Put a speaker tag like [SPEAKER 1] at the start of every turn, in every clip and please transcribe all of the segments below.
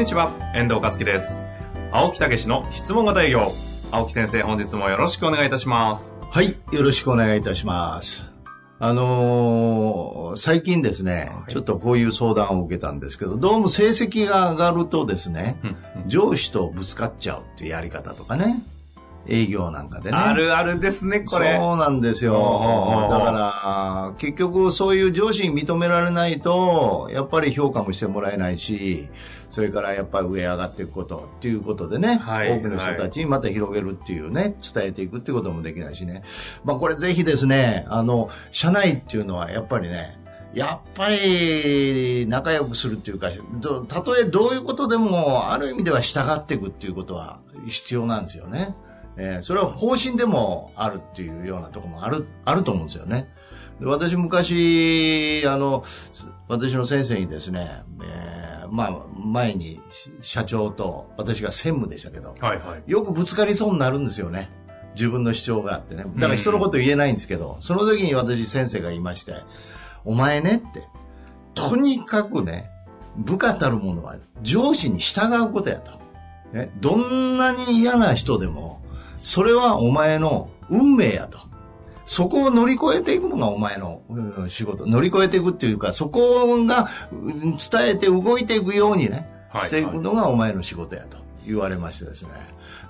[SPEAKER 1] んにちは、遠藤和樹です。青木武の質問型営業。青木先生、本日もよろしくお願いいたします。
[SPEAKER 2] はい、よろしくお願いいたします。あのー最近ですね、
[SPEAKER 1] はい
[SPEAKER 2] ちょっとこういう相談を受けたんですけど、どうも成績が上がるとですね、上司とぶつかっちゃうっていうやり方とかね、営業なんかでね。
[SPEAKER 1] あるあるですね、これ。
[SPEAKER 2] そうなんですよ。だから、結局そういう上司に認められないと、やっぱり評価もしてもらえないし、それからやっぱり上上がっていくことっていうことでね、
[SPEAKER 1] はい
[SPEAKER 2] 多くの人たちにまた広げるっていうね、伝えていくっていうこともできないしね。まあこれぜひですね、あの、社内っていうのはやっぱりね、やっぱり仲良くするっていうか、どたとえどういうことでも、ある意味では従っていくっていうことは必要なんですよね。えーそれは方針でもあるっていうようなところもある、あると思うんですよね。で私昔、あの、す私の先生にですね、えーまあ、前に社長と私が専務でしたけど、
[SPEAKER 1] はいはい。
[SPEAKER 2] よくぶつかりそうになるんですよね。自分の主張があってね。だから人のこと言えないんですけど、その時に私先生が言いまして、お前ねって、とにかくね、部下たるものは上司に従うことやと。ね、どんなに嫌な人でも、それはお前の運命やと。そこを乗り越えていくのがお前のうん仕事。乗り越えていくっていうか、そこがうん伝えて動いていくようにね、
[SPEAKER 1] はい
[SPEAKER 2] していくのがお前の仕事やと言われましてですね。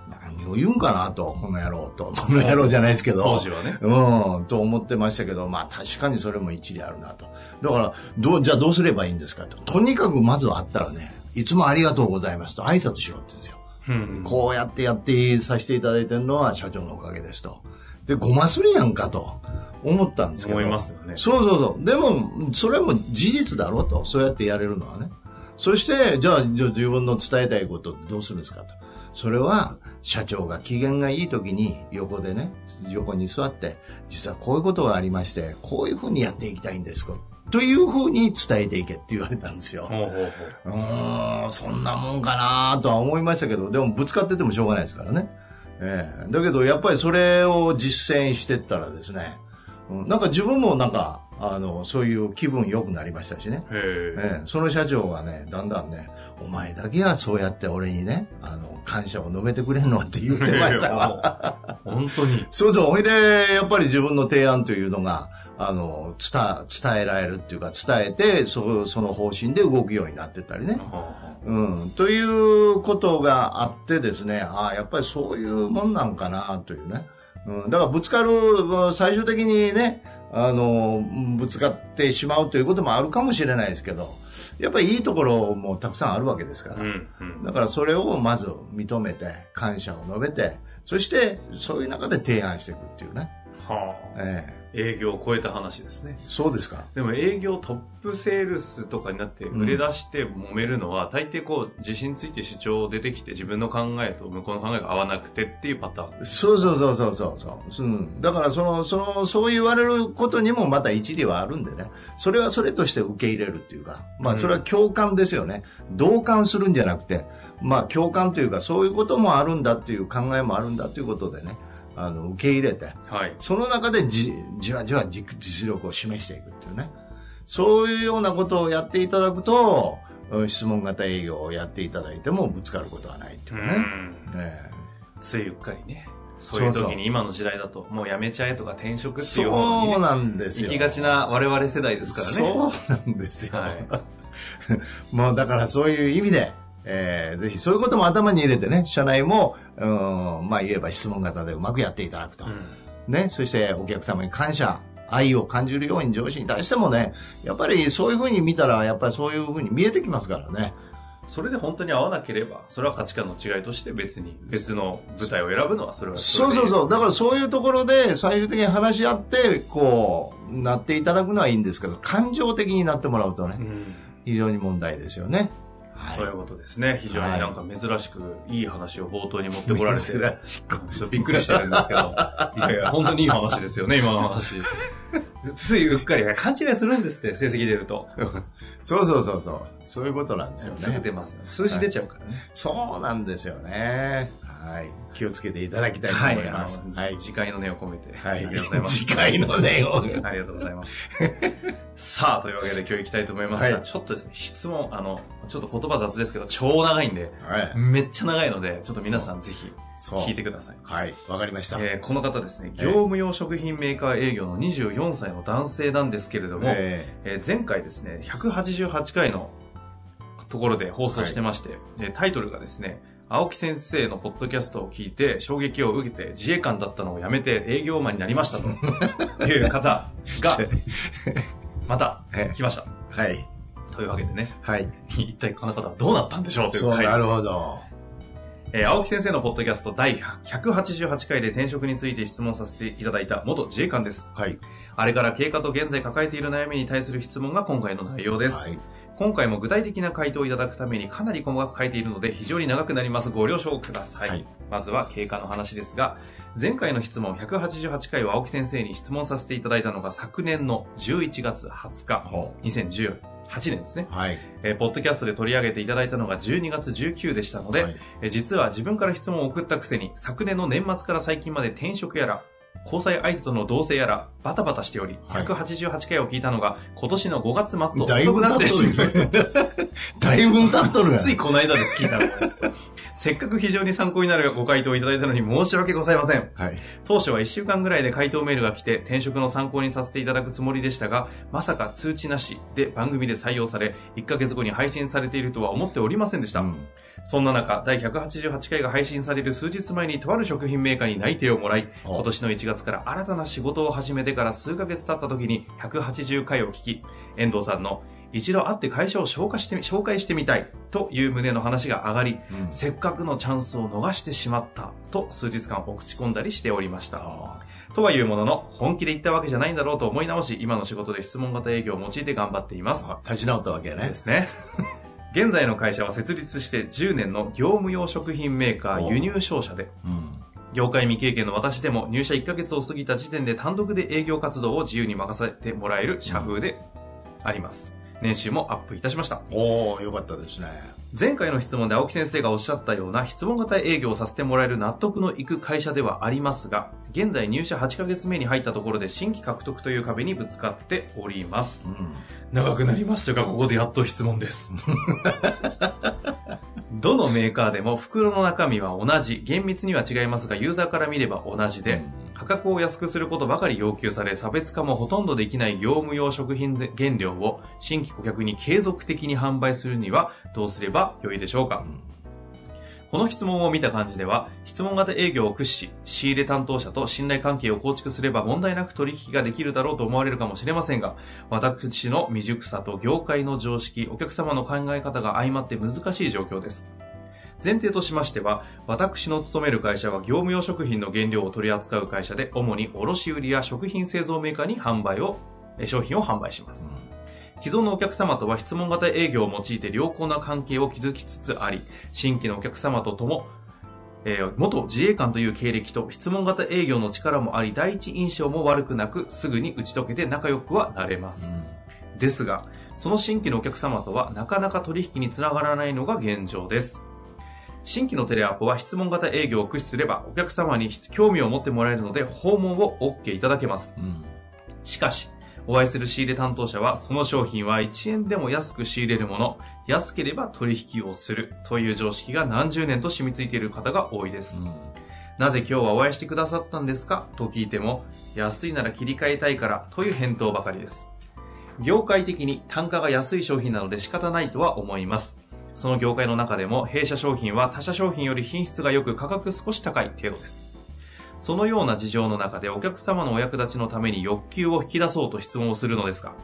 [SPEAKER 2] 何を言うんかなと、この野郎と。この野郎じゃないですけど。
[SPEAKER 1] 当時はね。
[SPEAKER 2] うん、と思ってましたけど、まあ確かにそれも一理あるなと。だから、どう、じゃあどうすればいいんですかと。とにかくまずは会ったらね、いつもありがとうございますと挨拶しろって言うんですよ。
[SPEAKER 1] うん。
[SPEAKER 2] こうやってやってさせていただいてるのは社長のおかげですと。で、ごまするやんかと思ったんですけど。
[SPEAKER 1] 思いますよね
[SPEAKER 2] そうそうそう。でも、それも事実だろうと。そうやってやれるのはね。そして、じゃあ、じゃあ自分の伝えたいことどうするんですかと。それは、社長が機嫌がいい時に横でね、横に座って、実はこういうことがありまして、こういうふうにやっていきたいんですというふうに伝えていけって言われたんですよ。
[SPEAKER 1] ほうほうほう。
[SPEAKER 2] うーん、そんなもんかなとは思いましたけど、でもぶつかっててもしょうがないですからね。ええだけどやっぱりそれを実践してったらですね、うんなんか自分もなんか、あの、そういう気分良くなりましたしね。
[SPEAKER 1] へえ。
[SPEAKER 2] ええその社長がね、だんだんね、お前だけはそうやって俺にね、あの、感謝を述べてくれんのって言ってましたわ。
[SPEAKER 1] 本当に。
[SPEAKER 2] そうそう。ほいで、やっぱり自分の提案というのが、あの、伝、伝えられるっていうか、伝えて、そその方針で動くようになってったりね。うん。ということがあってですね、ああ、やっぱりそういうもんなんかな、というね。うん。だからぶつかる、最終的にね、あの、ぶつかってしまうということもあるかもしれないですけど、やっぱりいいところもたくさんあるわけですから。
[SPEAKER 1] うん。うん。
[SPEAKER 2] だからそれをまず認めて、感謝を述べて、そしてそういう中で提案していくっていうね。
[SPEAKER 1] はあ。
[SPEAKER 2] ええ
[SPEAKER 1] 営業を超えた話ですね。
[SPEAKER 2] そうですか。
[SPEAKER 1] でも営業トップセールスとかになって売れ出して揉めるのは、大抵こう自信ついて主張出てきて自分の考えと向こうの考えが合わなくてっていうパターンです。
[SPEAKER 2] そうそうそうそうそうそう。うん。だからその、その、そう言われることにもまた一理はあるんでね。それはそれとして受け入れるっていうか、まあそれは共感ですよね。同感するんじゃなくて、まあ共感というかそういうこともあるんだっていう考えもあるんだということでね、あの、受け入れて、
[SPEAKER 1] はい。
[SPEAKER 2] その中でじじわじわ実実力を示していくっていうね。そういうようなことをやっていただくと、うん質問型営業をやっていただいてもぶつかることはないっていうかね。ええ
[SPEAKER 1] ついうっかりね。そういう時に今の時代だと、もうやめちゃえとか転職っていう方に、ね、
[SPEAKER 2] そうなんですよ。
[SPEAKER 1] 行きがちな我々世代ですからね。
[SPEAKER 2] そうなんですよ。
[SPEAKER 1] はい
[SPEAKER 2] もうだからそういう意味で、えーぜひそういうことも頭に入れてね、社内も、うん、まあ言えば質問型でうまくやっていただくと。
[SPEAKER 1] うん
[SPEAKER 2] ね、そしてお客様に感謝、愛を感じるように上司に対してもね、やっぱりそういうふうに見たら、やっぱりそういうふうに見えてきますからね。
[SPEAKER 1] それで本当に合わなければ、それは価値観の違いとして別に、別の舞台を選ぶのはそれは
[SPEAKER 2] そうそうそう。だからそういうところで最終的に話し合って、こう、なっていただくのはいいんですけど、感情的になってもらうとね、
[SPEAKER 1] うん。
[SPEAKER 2] 非常に問題ですよね。はい
[SPEAKER 1] ということですね。非常になんか珍しくいい話を冒頭に持ってこられて、
[SPEAKER 2] 珍しく。
[SPEAKER 1] ちょっとびっくりしてるんですけど、いやいや、本当にいい話ですよね、今の話。ついうっかり勘違いするんですって、成績出ると。
[SPEAKER 2] そうそうそうそう。そういうことなんですよ
[SPEAKER 1] すぐ
[SPEAKER 2] ね。
[SPEAKER 1] 出ますよ。数字出ちゃうからね。
[SPEAKER 2] そうなんですよね。はい。気をつけていただきたいと
[SPEAKER 1] はい、
[SPEAKER 2] 思います。
[SPEAKER 1] あの次回の念を込めて。
[SPEAKER 2] はい。
[SPEAKER 1] ありがとうございます。
[SPEAKER 2] 次回の念を。
[SPEAKER 1] ありがとうございます。さあ、というわけで今日行きたいと思いますが、
[SPEAKER 2] はい
[SPEAKER 1] ちょっとですね、質問、あの、ちょっと言葉雑ですけど、超長いんで、
[SPEAKER 2] はい。
[SPEAKER 1] めっちゃ長いので、ちょっと皆さんぜひ。聞いてください。
[SPEAKER 2] はい。わかりました。
[SPEAKER 1] えーこの方ですね、業務用食品メーカー営業の24歳の男性なんですけれども、
[SPEAKER 2] え
[SPEAKER 1] えー前回ですね、188回のところで放送してまして、えータイトルがですね、青木先生のポッドキャストを聞いて衝撃を受けて自衛官だったのを辞めて営業マンになりましたという方が、また
[SPEAKER 2] え
[SPEAKER 1] 来ました。
[SPEAKER 2] ーはい。
[SPEAKER 1] というわけでね、
[SPEAKER 2] はい。
[SPEAKER 1] 一体この方はどうなったんでしょうという、回です。
[SPEAKER 2] なるほど。
[SPEAKER 1] えー青木先生のポッドキャスト第188回で転職について質問させていただいた元自衛官です。
[SPEAKER 2] はい。
[SPEAKER 1] あれから経過と現在抱えている悩みに対する質問が今回の内容です。
[SPEAKER 2] はい。
[SPEAKER 1] 今回も具体的な回答をいただくためにかなり細かく書いているので非常に長くなります。ご了承ください。
[SPEAKER 2] はい
[SPEAKER 1] まずは経過の話ですが、前回の質問188回を青木先生に質問させていただいたのが昨年の11月20日、
[SPEAKER 2] ほ
[SPEAKER 1] 2018年ですね。
[SPEAKER 2] はい。
[SPEAKER 1] えーポッドキャストで取り上げていただいたのが12月19でしたので、
[SPEAKER 2] はい
[SPEAKER 1] えー実は自分から質問を送ったくせに、昨年の年末から最近まで転職やら、交際相手との同棲やら、バタバタしており、
[SPEAKER 2] はい
[SPEAKER 1] 188回を聞いたのが、今年の5月末と遅くなってしまい、
[SPEAKER 2] 経っとる。だいぶ経っとる
[SPEAKER 1] ついこの間です、聞いたの。せっかく非常に参考になるご回答をいただいたのに申し訳ございません。
[SPEAKER 2] はい。
[SPEAKER 1] 当初は1週間ぐらいで回答メールが来て転職の参考にさせていただくつもりでしたが、まさか通知なしで番組で採用され、1ヶ月後に配信されているとは思っておりませんでした。
[SPEAKER 2] うん
[SPEAKER 1] そんな中、第188回が配信される数日前にとある食品メーカーに内定をもらい、
[SPEAKER 2] お
[SPEAKER 1] 今年の1月から新たな仕事を始めてから数ヶ月経った時に180回を聞き、遠藤さんの一度会って会社を紹介してみ紹介してみたいという旨の話が上がり、
[SPEAKER 2] うん
[SPEAKER 1] せっかくのチャンスを逃してしまったと数日間落ち込んだりしておりました。
[SPEAKER 2] あ
[SPEAKER 1] とはいうものの、本気で言ったわけじゃないんだろうと思い直し、今の仕事で質問型営業を用いて頑張っています。
[SPEAKER 2] あ立ち直ったわけやね
[SPEAKER 1] で。すね。現在の会社は設立して10年の業務用食品メーカー輸入商社で、
[SPEAKER 2] うん。
[SPEAKER 1] 業界未経験の私でも入社1ヶ月を過ぎた時点で単独で営業活動を自由に任せてもらえる社風であります。年収もアップいたしました。
[SPEAKER 2] おー、よかったですね。
[SPEAKER 1] 前回の質問で青木先生がおっしゃったような質問型営業をさせてもらえる納得のいく会社ではありますが、現在入社8ヶ月目に入ったところで新規獲得という壁にぶつかっております。
[SPEAKER 2] うん。
[SPEAKER 1] 長くなりましたが、ここでやっと質問です。どのメーカーでも袋の中身は同じ、厳密には違いますが、ユーザーから見れば同じで、価格を安くすることばかり要求され、差別化もほとんどできない業務用食品原料を新規顧客に継続的に販売するにはどうすればよいでしょうか、この質問を見た感じでは、質問型営業を駆使し、仕入れ担当者と信頼関係を構築すれば問題なく取引ができるだろうと思われるかもしれませんが、私の未熟さと業界の常識、お客様の考え方が相まって難しい状況です。前提としましては、私の勤める会社は業務用食品の原料を取り扱う会社で、主に卸売や食品製造メーカーに販売を、え商品を販売します。既存のお客様とは質問型営業を用いて良好な関係を築きつつあり、新規のお客様ととも、えー元自衛官という経歴と質問型営業の力もあり、第一印象も悪くなく、すぐに打ち解けて仲良くはなれます。ですが、その新規のお客様とはなかなか取引につながらないのが現状です。新規のテレアポは質問型営業を駆使すればお客様に興味を持ってもらえるので訪問を OK いただけます。
[SPEAKER 2] うん。
[SPEAKER 1] しかし、お会いする仕入れ担当者は、その商品は1円でも安く仕入れるもの、安ければ取引をするという常識が何十年と染みついている方が多いです。なぜ今日はお会いしてくださったんですか？と聞いても、安いなら切り替えたいからという返答ばかりです。業界的に単価が安い商品なので仕方ないとは思います。その業界の中でも弊社商品は他社商品より品質が良く価格少し高い程度です。そのような事情の中でお客様のお役立ちのために欲求を引き出そうと質問をするのですが、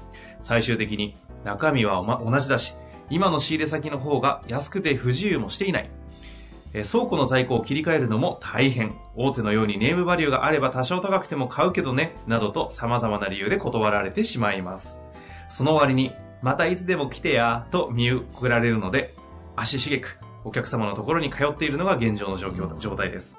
[SPEAKER 1] 最終的に中身は同じだし、今の仕入れ先の方が安くて不自由もしていない。え倉庫の在庫を切り替えるのも大変。大手のようにネームバリューがあれば多少高くても買うけどね、などと様々な理由で断られてしまいます。その割に、またいつでも来てや、と見送られるので、足しげくお客様のところに通っているのが現状の状況、状態です。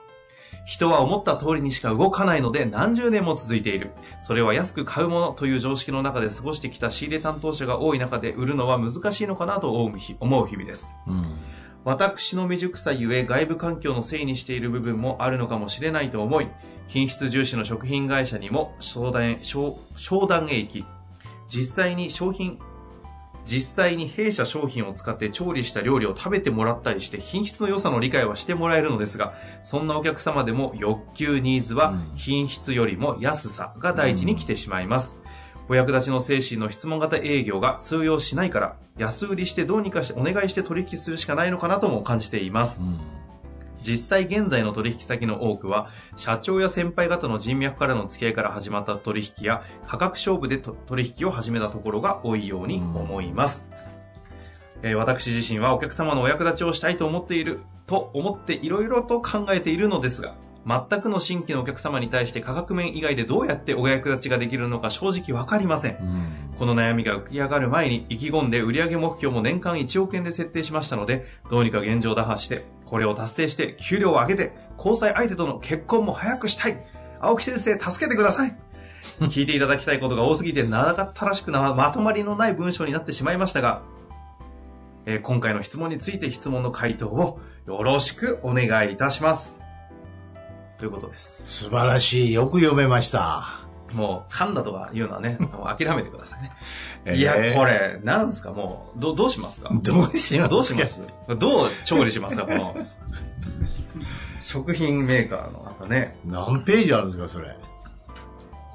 [SPEAKER 1] 人は思った通りにしか動かないので何十年も続いている。それは安く買うものという常識の中で過ごしてきた仕入れ担当者が多い中で売るのは難しいのかなと思う日思う日々です。
[SPEAKER 2] うん。
[SPEAKER 1] 私の未熟さゆえ外部環境のせいにしている部分もあるのかもしれないと思い、品質重視の食品会社にも商談へ商商談へ行き、実際に商品、実際に弊社商品を使って調理した料理を食べてもらったりして品質の良さの理解はしてもらえるのですが、そんなお客様でも欲求ニーズは品質よりも安さが第一に来てしまいます。お役立ちの精神の質問型営業が通用しないから、安売りしてどうにかしてお願いして取引するしかないのかなとも感じています。
[SPEAKER 2] うん。
[SPEAKER 1] 実際現在の取引先の多くは、社長や先輩方の人脈からの付き合いから始まった取引や、価格勝負でと取引を始めたところが多いように思います。えー私自身はお客様のお役立ちをしたいと思っている、と思っていろいろと考えているのですが、全くの新規のお客様に対して価格面以外でどうやってお役立ちができるのか正直わかりません。
[SPEAKER 2] うん。
[SPEAKER 1] この悩みが浮き上がる前に意気込んで売上目標も年間1億円で設定しましたので、どうにか現状打破して、これを達成して、給料を上げて、交際相手との結婚も早くしたい。青木先生、助けてください。聞いていただきたいことが多すぎて長かったらしくなまとまりのない文章になってしまいましたが、えー今回の質問について質問の回答をよろしくお願いいたします。ということです。
[SPEAKER 2] 素晴らしい。よく読めました。
[SPEAKER 1] もう、噛んだとか言うのはね、もう諦めてくださいね。
[SPEAKER 2] えー
[SPEAKER 1] いや、これ、なんですか、もう、ど、どうしますか？
[SPEAKER 2] どうします？
[SPEAKER 1] どうします？どう調理しますか、この、食品メーカーの、あとね、
[SPEAKER 2] 何ページあるんですか、それ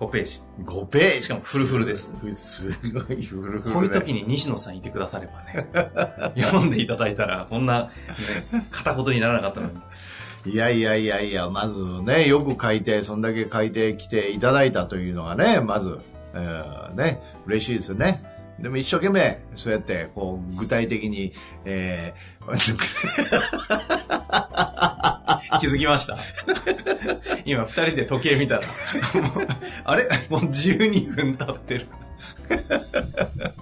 [SPEAKER 1] ？5ページ。
[SPEAKER 2] 5ページ。
[SPEAKER 1] しかもフルフルです。
[SPEAKER 2] すごいフルフル。
[SPEAKER 1] こういう時に西野さんいてくださればね、読んでいただいたら、こんな、ね、片言にならなかったのに。
[SPEAKER 2] いやいやいやいや、まずね、よく書いて、そんだけ書いてきていただいたというのがね、まず、えーね、嬉しいですよね。でも一生懸命、そうやって、こう、具体的に、え
[SPEAKER 1] 気づきました。今、二人で時計見たら、あれ？もう12分経ってる。
[SPEAKER 2] ー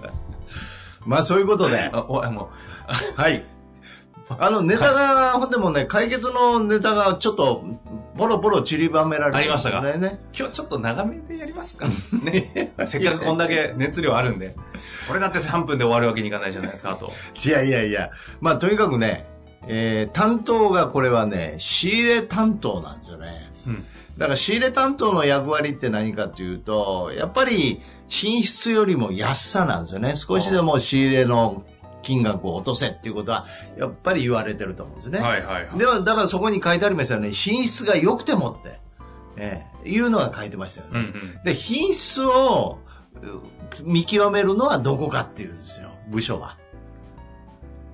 [SPEAKER 2] まあそういうことで、
[SPEAKER 1] あ、おも
[SPEAKER 2] はい。あの、ネタが、ほんでもね、解決のネタがちょっと、ボロボロ散りばめられて
[SPEAKER 1] ありましたか？
[SPEAKER 2] ね。
[SPEAKER 1] 今日ちょっと長めでやりますか ね。せっかくこんだけ熱量あるんで。これだって3分で終わるわけにいかないじゃないですか、あと。
[SPEAKER 2] いやいやいや、まあとにかくね、えー担当がこれはね、仕入れ担当なんですよね。
[SPEAKER 1] うん。
[SPEAKER 2] だから仕入れ担当の役割って何かというと、やっぱり品質よりも安さなんですよね。少しでも仕入れの金額を落とせっていうことは、やっぱり言われてると思うんですね。
[SPEAKER 1] はいはいはい。
[SPEAKER 2] では、だからそこに書いてありましたよね。品質が良くてもって、ええいうのが書いてましたよね。
[SPEAKER 1] うんうん。
[SPEAKER 2] で、品質をう見極めるのはどこかっていうんですよ、部署は。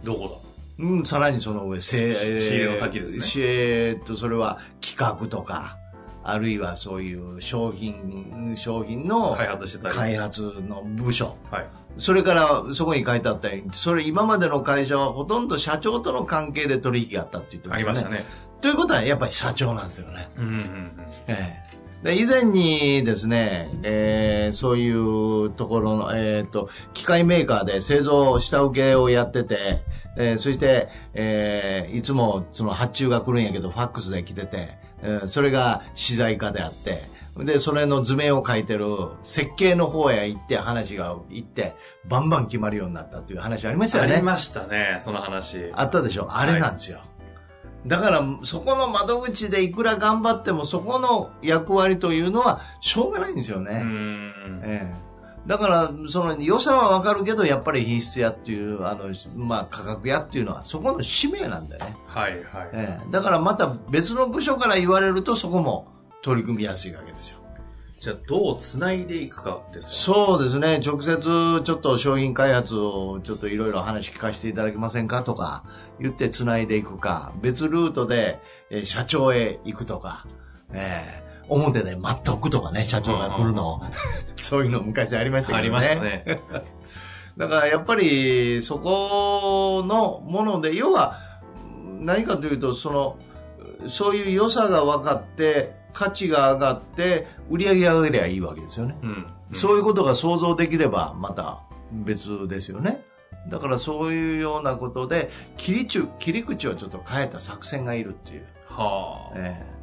[SPEAKER 1] どこ
[SPEAKER 2] うん、さらにその上、せえー
[SPEAKER 1] 仕入れの先ですね
[SPEAKER 2] しえーっと、それは企画とか、あるいはそういう商品、商品
[SPEAKER 1] だ
[SPEAKER 2] の
[SPEAKER 1] 開発してたり。
[SPEAKER 2] 開発の部署。
[SPEAKER 1] はい。
[SPEAKER 2] それから、そこに書いてあったように、それ今までの会社はほとんど社長との関係で取引があったって言ってましたね。
[SPEAKER 1] ありましたね。
[SPEAKER 2] ということは、やっぱり社長なんですよね。
[SPEAKER 1] うんうんうん。
[SPEAKER 2] ええで以前にですね、えーそういうところの、えっ、と、機械メーカーで製造下請けをやってて、えーそして、えーいつもその発注が来るんやけど、ファックスで来てて、えーそれが資材化であって、で、それの図面を書いてる設計の方へ行って話が行って、バンバン決まるようになったっていう話ありましたよね。
[SPEAKER 1] ありましたね、その話。
[SPEAKER 2] あったでしょ？あれなんですよ。だから、そこの窓口でいくら頑張っても、そこの役割というのは、しょうがないんですよ
[SPEAKER 1] う
[SPEAKER 2] ね。
[SPEAKER 1] ん。
[SPEAKER 2] ええだから、その良さはわかるけど、やっぱり品質やっていう、あの、まあ、価格やっていうのは、そこの使命なんだよね。
[SPEAKER 1] はいはい。
[SPEAKER 2] ええだからまた別の部署から言われると、そこも取り組みやすいわけですよ。
[SPEAKER 1] じゃあ、どう繋いでいくかですか？
[SPEAKER 2] そうですね。直接ちょっと商品開発をちょっといろいろ話聞かせていただけませんかとか言って繋いでいくか、別ルートで、えー社長へ行くとか、えー表で待っておくとかね、社長が来るのを。そういうの昔ありました
[SPEAKER 1] あり
[SPEAKER 2] けどね。
[SPEAKER 1] ましたね。
[SPEAKER 2] だからやっぱりそこのもので、要は何かというと、その、そういう良さが分かって、価値が上がって、売り上げが上げりゃいいわけですよね。
[SPEAKER 1] うん。
[SPEAKER 2] そういうことが想像できれば、また別ですよね。だからそういうようなことで、切り口、切り口をちょっと変えた作戦がいるっていう。
[SPEAKER 1] はあ。
[SPEAKER 2] え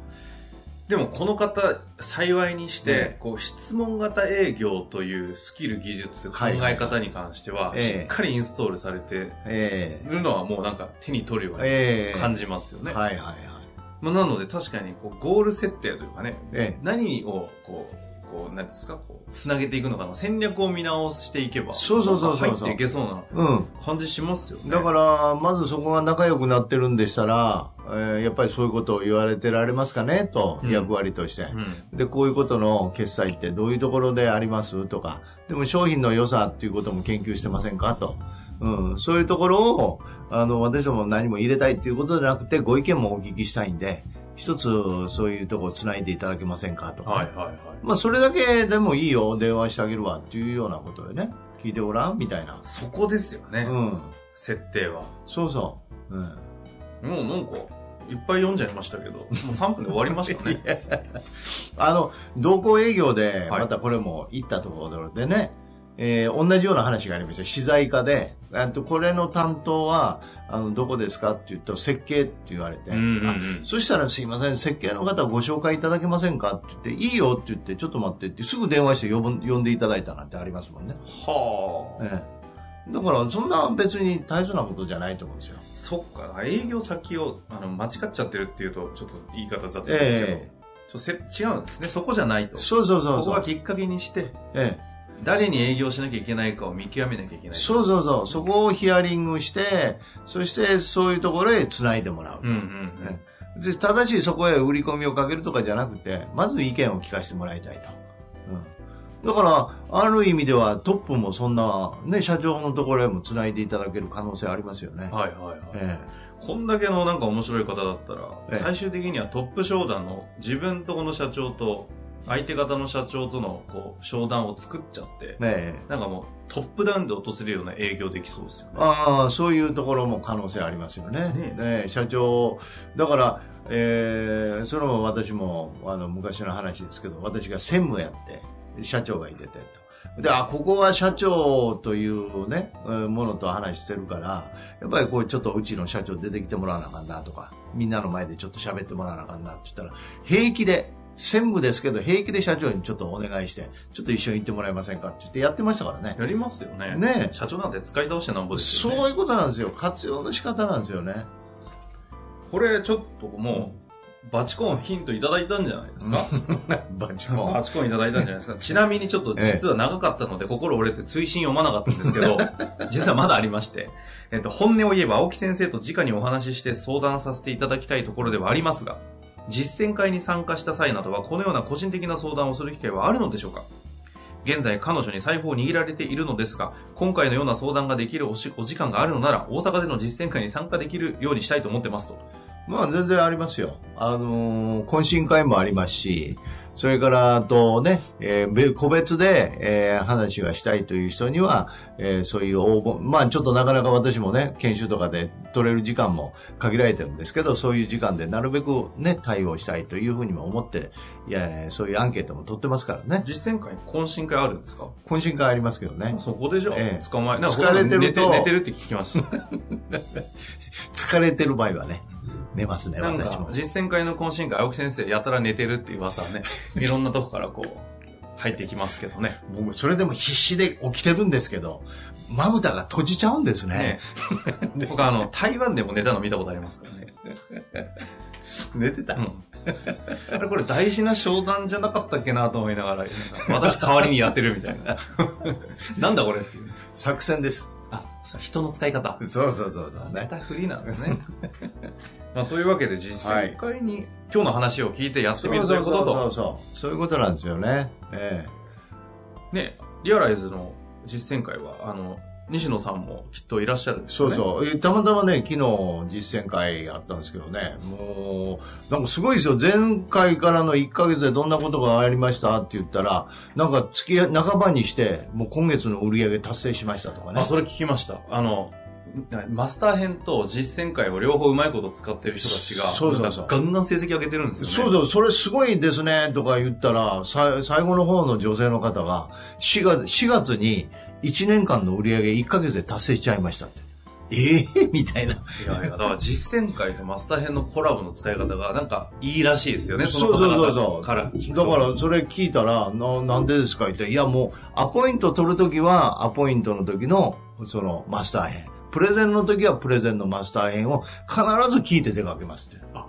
[SPEAKER 1] でもこの方、幸いにして、
[SPEAKER 2] ね
[SPEAKER 1] こう質問型営業というスキル、技術、考
[SPEAKER 2] はいはい
[SPEAKER 1] え方に関しては、
[SPEAKER 2] ええ
[SPEAKER 1] しっかりインストールされて
[SPEAKER 2] ええ
[SPEAKER 1] るのはもうなんか手に取るように
[SPEAKER 2] ええ
[SPEAKER 1] 感じますよね。
[SPEAKER 2] はいはいはい。
[SPEAKER 1] まあ、なので確かにこうゴール設定というかね、
[SPEAKER 2] ええ
[SPEAKER 1] 何をこう、こう、なんですか、こう、つなげていくのかの戦略を見直していけば、
[SPEAKER 2] そうそうそうそう
[SPEAKER 1] 入っていけそうな
[SPEAKER 2] うん。
[SPEAKER 1] 感じしますよね。
[SPEAKER 2] だから、まずそこが仲良くなってるんでしたら、えーやっぱりそういうことを言われてられますかねと、
[SPEAKER 1] うん
[SPEAKER 2] 役割として。
[SPEAKER 1] うん。
[SPEAKER 2] で、こういうことの決済ってどういうところであります？とか、でも商品の良さっていうことも研究してませんか？と。うん、そういうところを、あの、私ども何も入れたいっていうことじゃなくて、ご意見もお聞きしたいんで、一つそういうところをつないでいただけませんかとか。
[SPEAKER 1] はいはいはい。
[SPEAKER 2] まあ、それだけでもいいよ、電話してあげるわっていうようなことでね、聞いてごらんみたいな。
[SPEAKER 1] そこですよね、
[SPEAKER 2] うん。
[SPEAKER 1] 設定は。
[SPEAKER 2] そうそう。うん。
[SPEAKER 1] もうなんか、いっぱい読んじゃいましたけど、もう3分で終わりましたね。
[SPEAKER 2] あの、同行営業で、
[SPEAKER 1] はい
[SPEAKER 2] またこれも行ったところでね、えー同じような話がありました。資材課で、あとこれの担当は、あの、どこですかって言うと、設計って言われて、
[SPEAKER 1] うんうんうん
[SPEAKER 2] あそしたらすいません、設計の方ご紹介いただけませんかって言って、いいよって言って、ちょっと待ってって、すぐ電話して呼ぶ呼んでいただいたなんてありますもんね。
[SPEAKER 1] はあ。
[SPEAKER 2] ええだから、そんな別に大層なことじゃないと思うんですよ。
[SPEAKER 1] そっか、営業先をあの間違っちゃってるっていうと、ちょっと言い方雑ですけど、
[SPEAKER 2] え
[SPEAKER 1] ちょせ違うんですね。そこじゃないと。
[SPEAKER 2] そうそうそうそう。
[SPEAKER 1] ここがきっかけにして、
[SPEAKER 2] え
[SPEAKER 1] 誰に営業しなきゃいけないかを見極めなきゃいけ
[SPEAKER 2] え、
[SPEAKER 1] ない。
[SPEAKER 2] そうそうそう。そこをヒアリングして、そしてそういうところへ繋いでもらうと。
[SPEAKER 1] うんうんうん。
[SPEAKER 2] ええでただしそこへ売り込みをかけるとかじゃなくて、まず意見を聞かせてもらいたいと。うん、だから、ある意味ではトップもそんな、ね、社長のところへも繋いでいただける可能性ありますよね。
[SPEAKER 1] はいはいはい。
[SPEAKER 2] え
[SPEAKER 1] こんだけのなんか面白い方だったら、
[SPEAKER 2] ええ
[SPEAKER 1] 最終的にはトップ商談の自分とこの社長と、相手方の社長とのこう商談を作っちゃって
[SPEAKER 2] え、ねえ
[SPEAKER 1] なんかもうトップダウンで落とせるような営業できそうですよね。
[SPEAKER 2] ああ、そういうところも可能性ありますよね。
[SPEAKER 1] ね
[SPEAKER 2] ねえ社長、だから、えーそれも私もあの昔の話ですけど、私が専務やって、社長がいててと。で、あ、ここは社長というね、えーものと話してるから、やっぱりこうちょっとうちの社長出てきてもらわなあかんなとか、みんなの前でちょっと喋ってもらわなあかんなって言ったら、平気で、専務ですけど平気で社長にちょっとお願いして、ちょっと一緒に行ってもらえませんかって言ってやってましたからね。
[SPEAKER 1] やりますよね。
[SPEAKER 2] ねえ
[SPEAKER 1] 社長なんて使い倒してなんぼですよね。
[SPEAKER 2] そういうことなんですよ。活用の仕方なんですよね。
[SPEAKER 1] これちょっともう、バチコンヒントいただいたんじゃないですか？
[SPEAKER 2] バチコン。
[SPEAKER 1] バチコンいただいたんじゃないですか？ちなみにちょっと実は長かったので心折れて追伸読まなかったんですけど、実はまだありまして、えっと、本音を言えば青木先生と直にお話しして相談させていただきたいところではありますが、実践会に参加した際などはこのような個人的な相談をする機会はあるのでしょうか？現在彼女に財布を握られているのですが、今回のような相談ができるお時間があるのなら、大阪での実践会に参加できるようにしたいと思ってますと。
[SPEAKER 2] まあ全然ありますよ。あのー懇親会もありますし、それからあとね、えーべ個別で、えー話がしたいという人には、えーそういう応募、まあちょっとなかなか私もね、研修とかで取れる時間も限られてるんですけど、そういう時間でなるべくね、対応したいというふうにも思って、いやそういうアンケートも取ってますからね。
[SPEAKER 1] 実践会に懇親会あるんですか？
[SPEAKER 2] 懇親会ありますけどね。
[SPEAKER 1] そこでじゃあ、
[SPEAKER 2] ええ
[SPEAKER 1] 捕まえ、なんか
[SPEAKER 2] 疲れてると
[SPEAKER 1] 寝て寝てるって聞きました。
[SPEAKER 2] 疲れてる場合はね、寝ますね、
[SPEAKER 1] なんか
[SPEAKER 2] 私も、。
[SPEAKER 1] 実践会の懇親会、青木先生、やたら寝てるっていう噂はね、いろんなとこからこう、入ってきますけどね。
[SPEAKER 2] 僕、それでも必死で起きてるんですけど、まぶたが閉じちゃうんですね。
[SPEAKER 1] ね。僕あの、台湾でも寝たの見たことありますからね。
[SPEAKER 2] 寝てた？
[SPEAKER 1] うん。あれこれ大事な商談じゃなかったっけなと思いながら、なんか私代わりにやってるみたいな。なんだこれっていう。
[SPEAKER 2] 作戦です。
[SPEAKER 1] あ、人の使い方。
[SPEAKER 2] そうそうそうそう。
[SPEAKER 1] またフリーなんですね。まあ、というわけで実践会に、今日の話を聞いてやってみるということと、
[SPEAKER 2] そうそう。そういうことなんですよね。え
[SPEAKER 1] ね、リアライズの実践会は、あの、西野さんもきっといらっしゃるん
[SPEAKER 2] え
[SPEAKER 1] ですよね。
[SPEAKER 2] そうそう。えたまたまね、昨日実践会あったんですけどね、もう、なんかすごいですよ。前回からの1ヶ月でどんなことがありましたって言ったら、なんか月半ばにして、もう今月の売り上げ達成しましたとかね。
[SPEAKER 1] あ、それ聞きました。あの、マスター編と実践会を両方うまいこと使ってる人たちが、
[SPEAKER 2] そうそうそう
[SPEAKER 1] ガンガン成績上げてるんですよね。
[SPEAKER 2] そうそう、それすごいですね、とか言ったら、さ最後の方の女性の方が、4月 ,4 月に1年間の売り上げ1ヶ月で達成しちゃいましたって。ええー、みたいな。い
[SPEAKER 1] やいや、だから実践会とマスター編のコラボの使い方がなんかいいらしいですよね、
[SPEAKER 2] そうそうそうそう。
[SPEAKER 1] から
[SPEAKER 2] だからそれ聞いたら、ななんでですか言って、いやもうアポイント取るときはアポイントの時のそのマスター編。プレゼンの時はプレゼンのマスター編を必ず聞いて出かけますって。あ、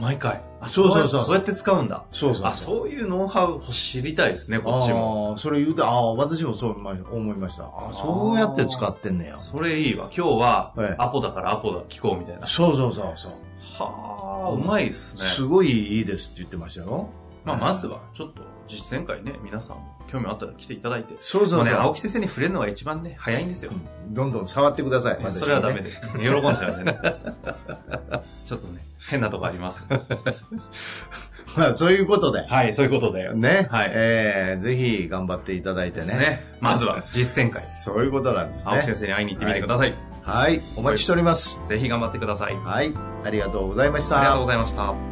[SPEAKER 1] 毎回。
[SPEAKER 2] あそうそうそう
[SPEAKER 1] そうやって使うんだ。
[SPEAKER 2] そうそう
[SPEAKER 1] あ、そういうノウハウを知りたいですね、こっちも。
[SPEAKER 2] あそれ言うて、ああ、私もそう思いました。あそうやって使ってんねや。
[SPEAKER 1] それいいわ。今日は、アポだからアポだ、聞こうみたいな。
[SPEAKER 2] そうそうそうそう。
[SPEAKER 1] はあ、うまいっすね。
[SPEAKER 2] すごいいいですって言ってましたよ。
[SPEAKER 1] まあ、まずは、ちょっと、実践会ね、皆さん興味あったら来ていただいて。
[SPEAKER 2] そうそうそう。
[SPEAKER 1] ね、青木先生に触れるのが一番ね、早いんですよ。
[SPEAKER 2] うん、どんどん触ってください。
[SPEAKER 1] ね、それはダメです。喜んじゃうんでね。ちょっとね、変なとこあります。
[SPEAKER 2] まあ、そういうことで。
[SPEAKER 1] はい、そういうことで。
[SPEAKER 2] ね。はい。えー、ぜひ頑張っていただいてね。ね。
[SPEAKER 1] まずは実践会。
[SPEAKER 2] そういうことなんですね。
[SPEAKER 1] 青木先生に会いに行ってみてください。
[SPEAKER 2] はい、はい、お待ちしております。
[SPEAKER 1] ぜひ頑張ってください。
[SPEAKER 2] はい。ありがとうございました。
[SPEAKER 1] ありがとうございました。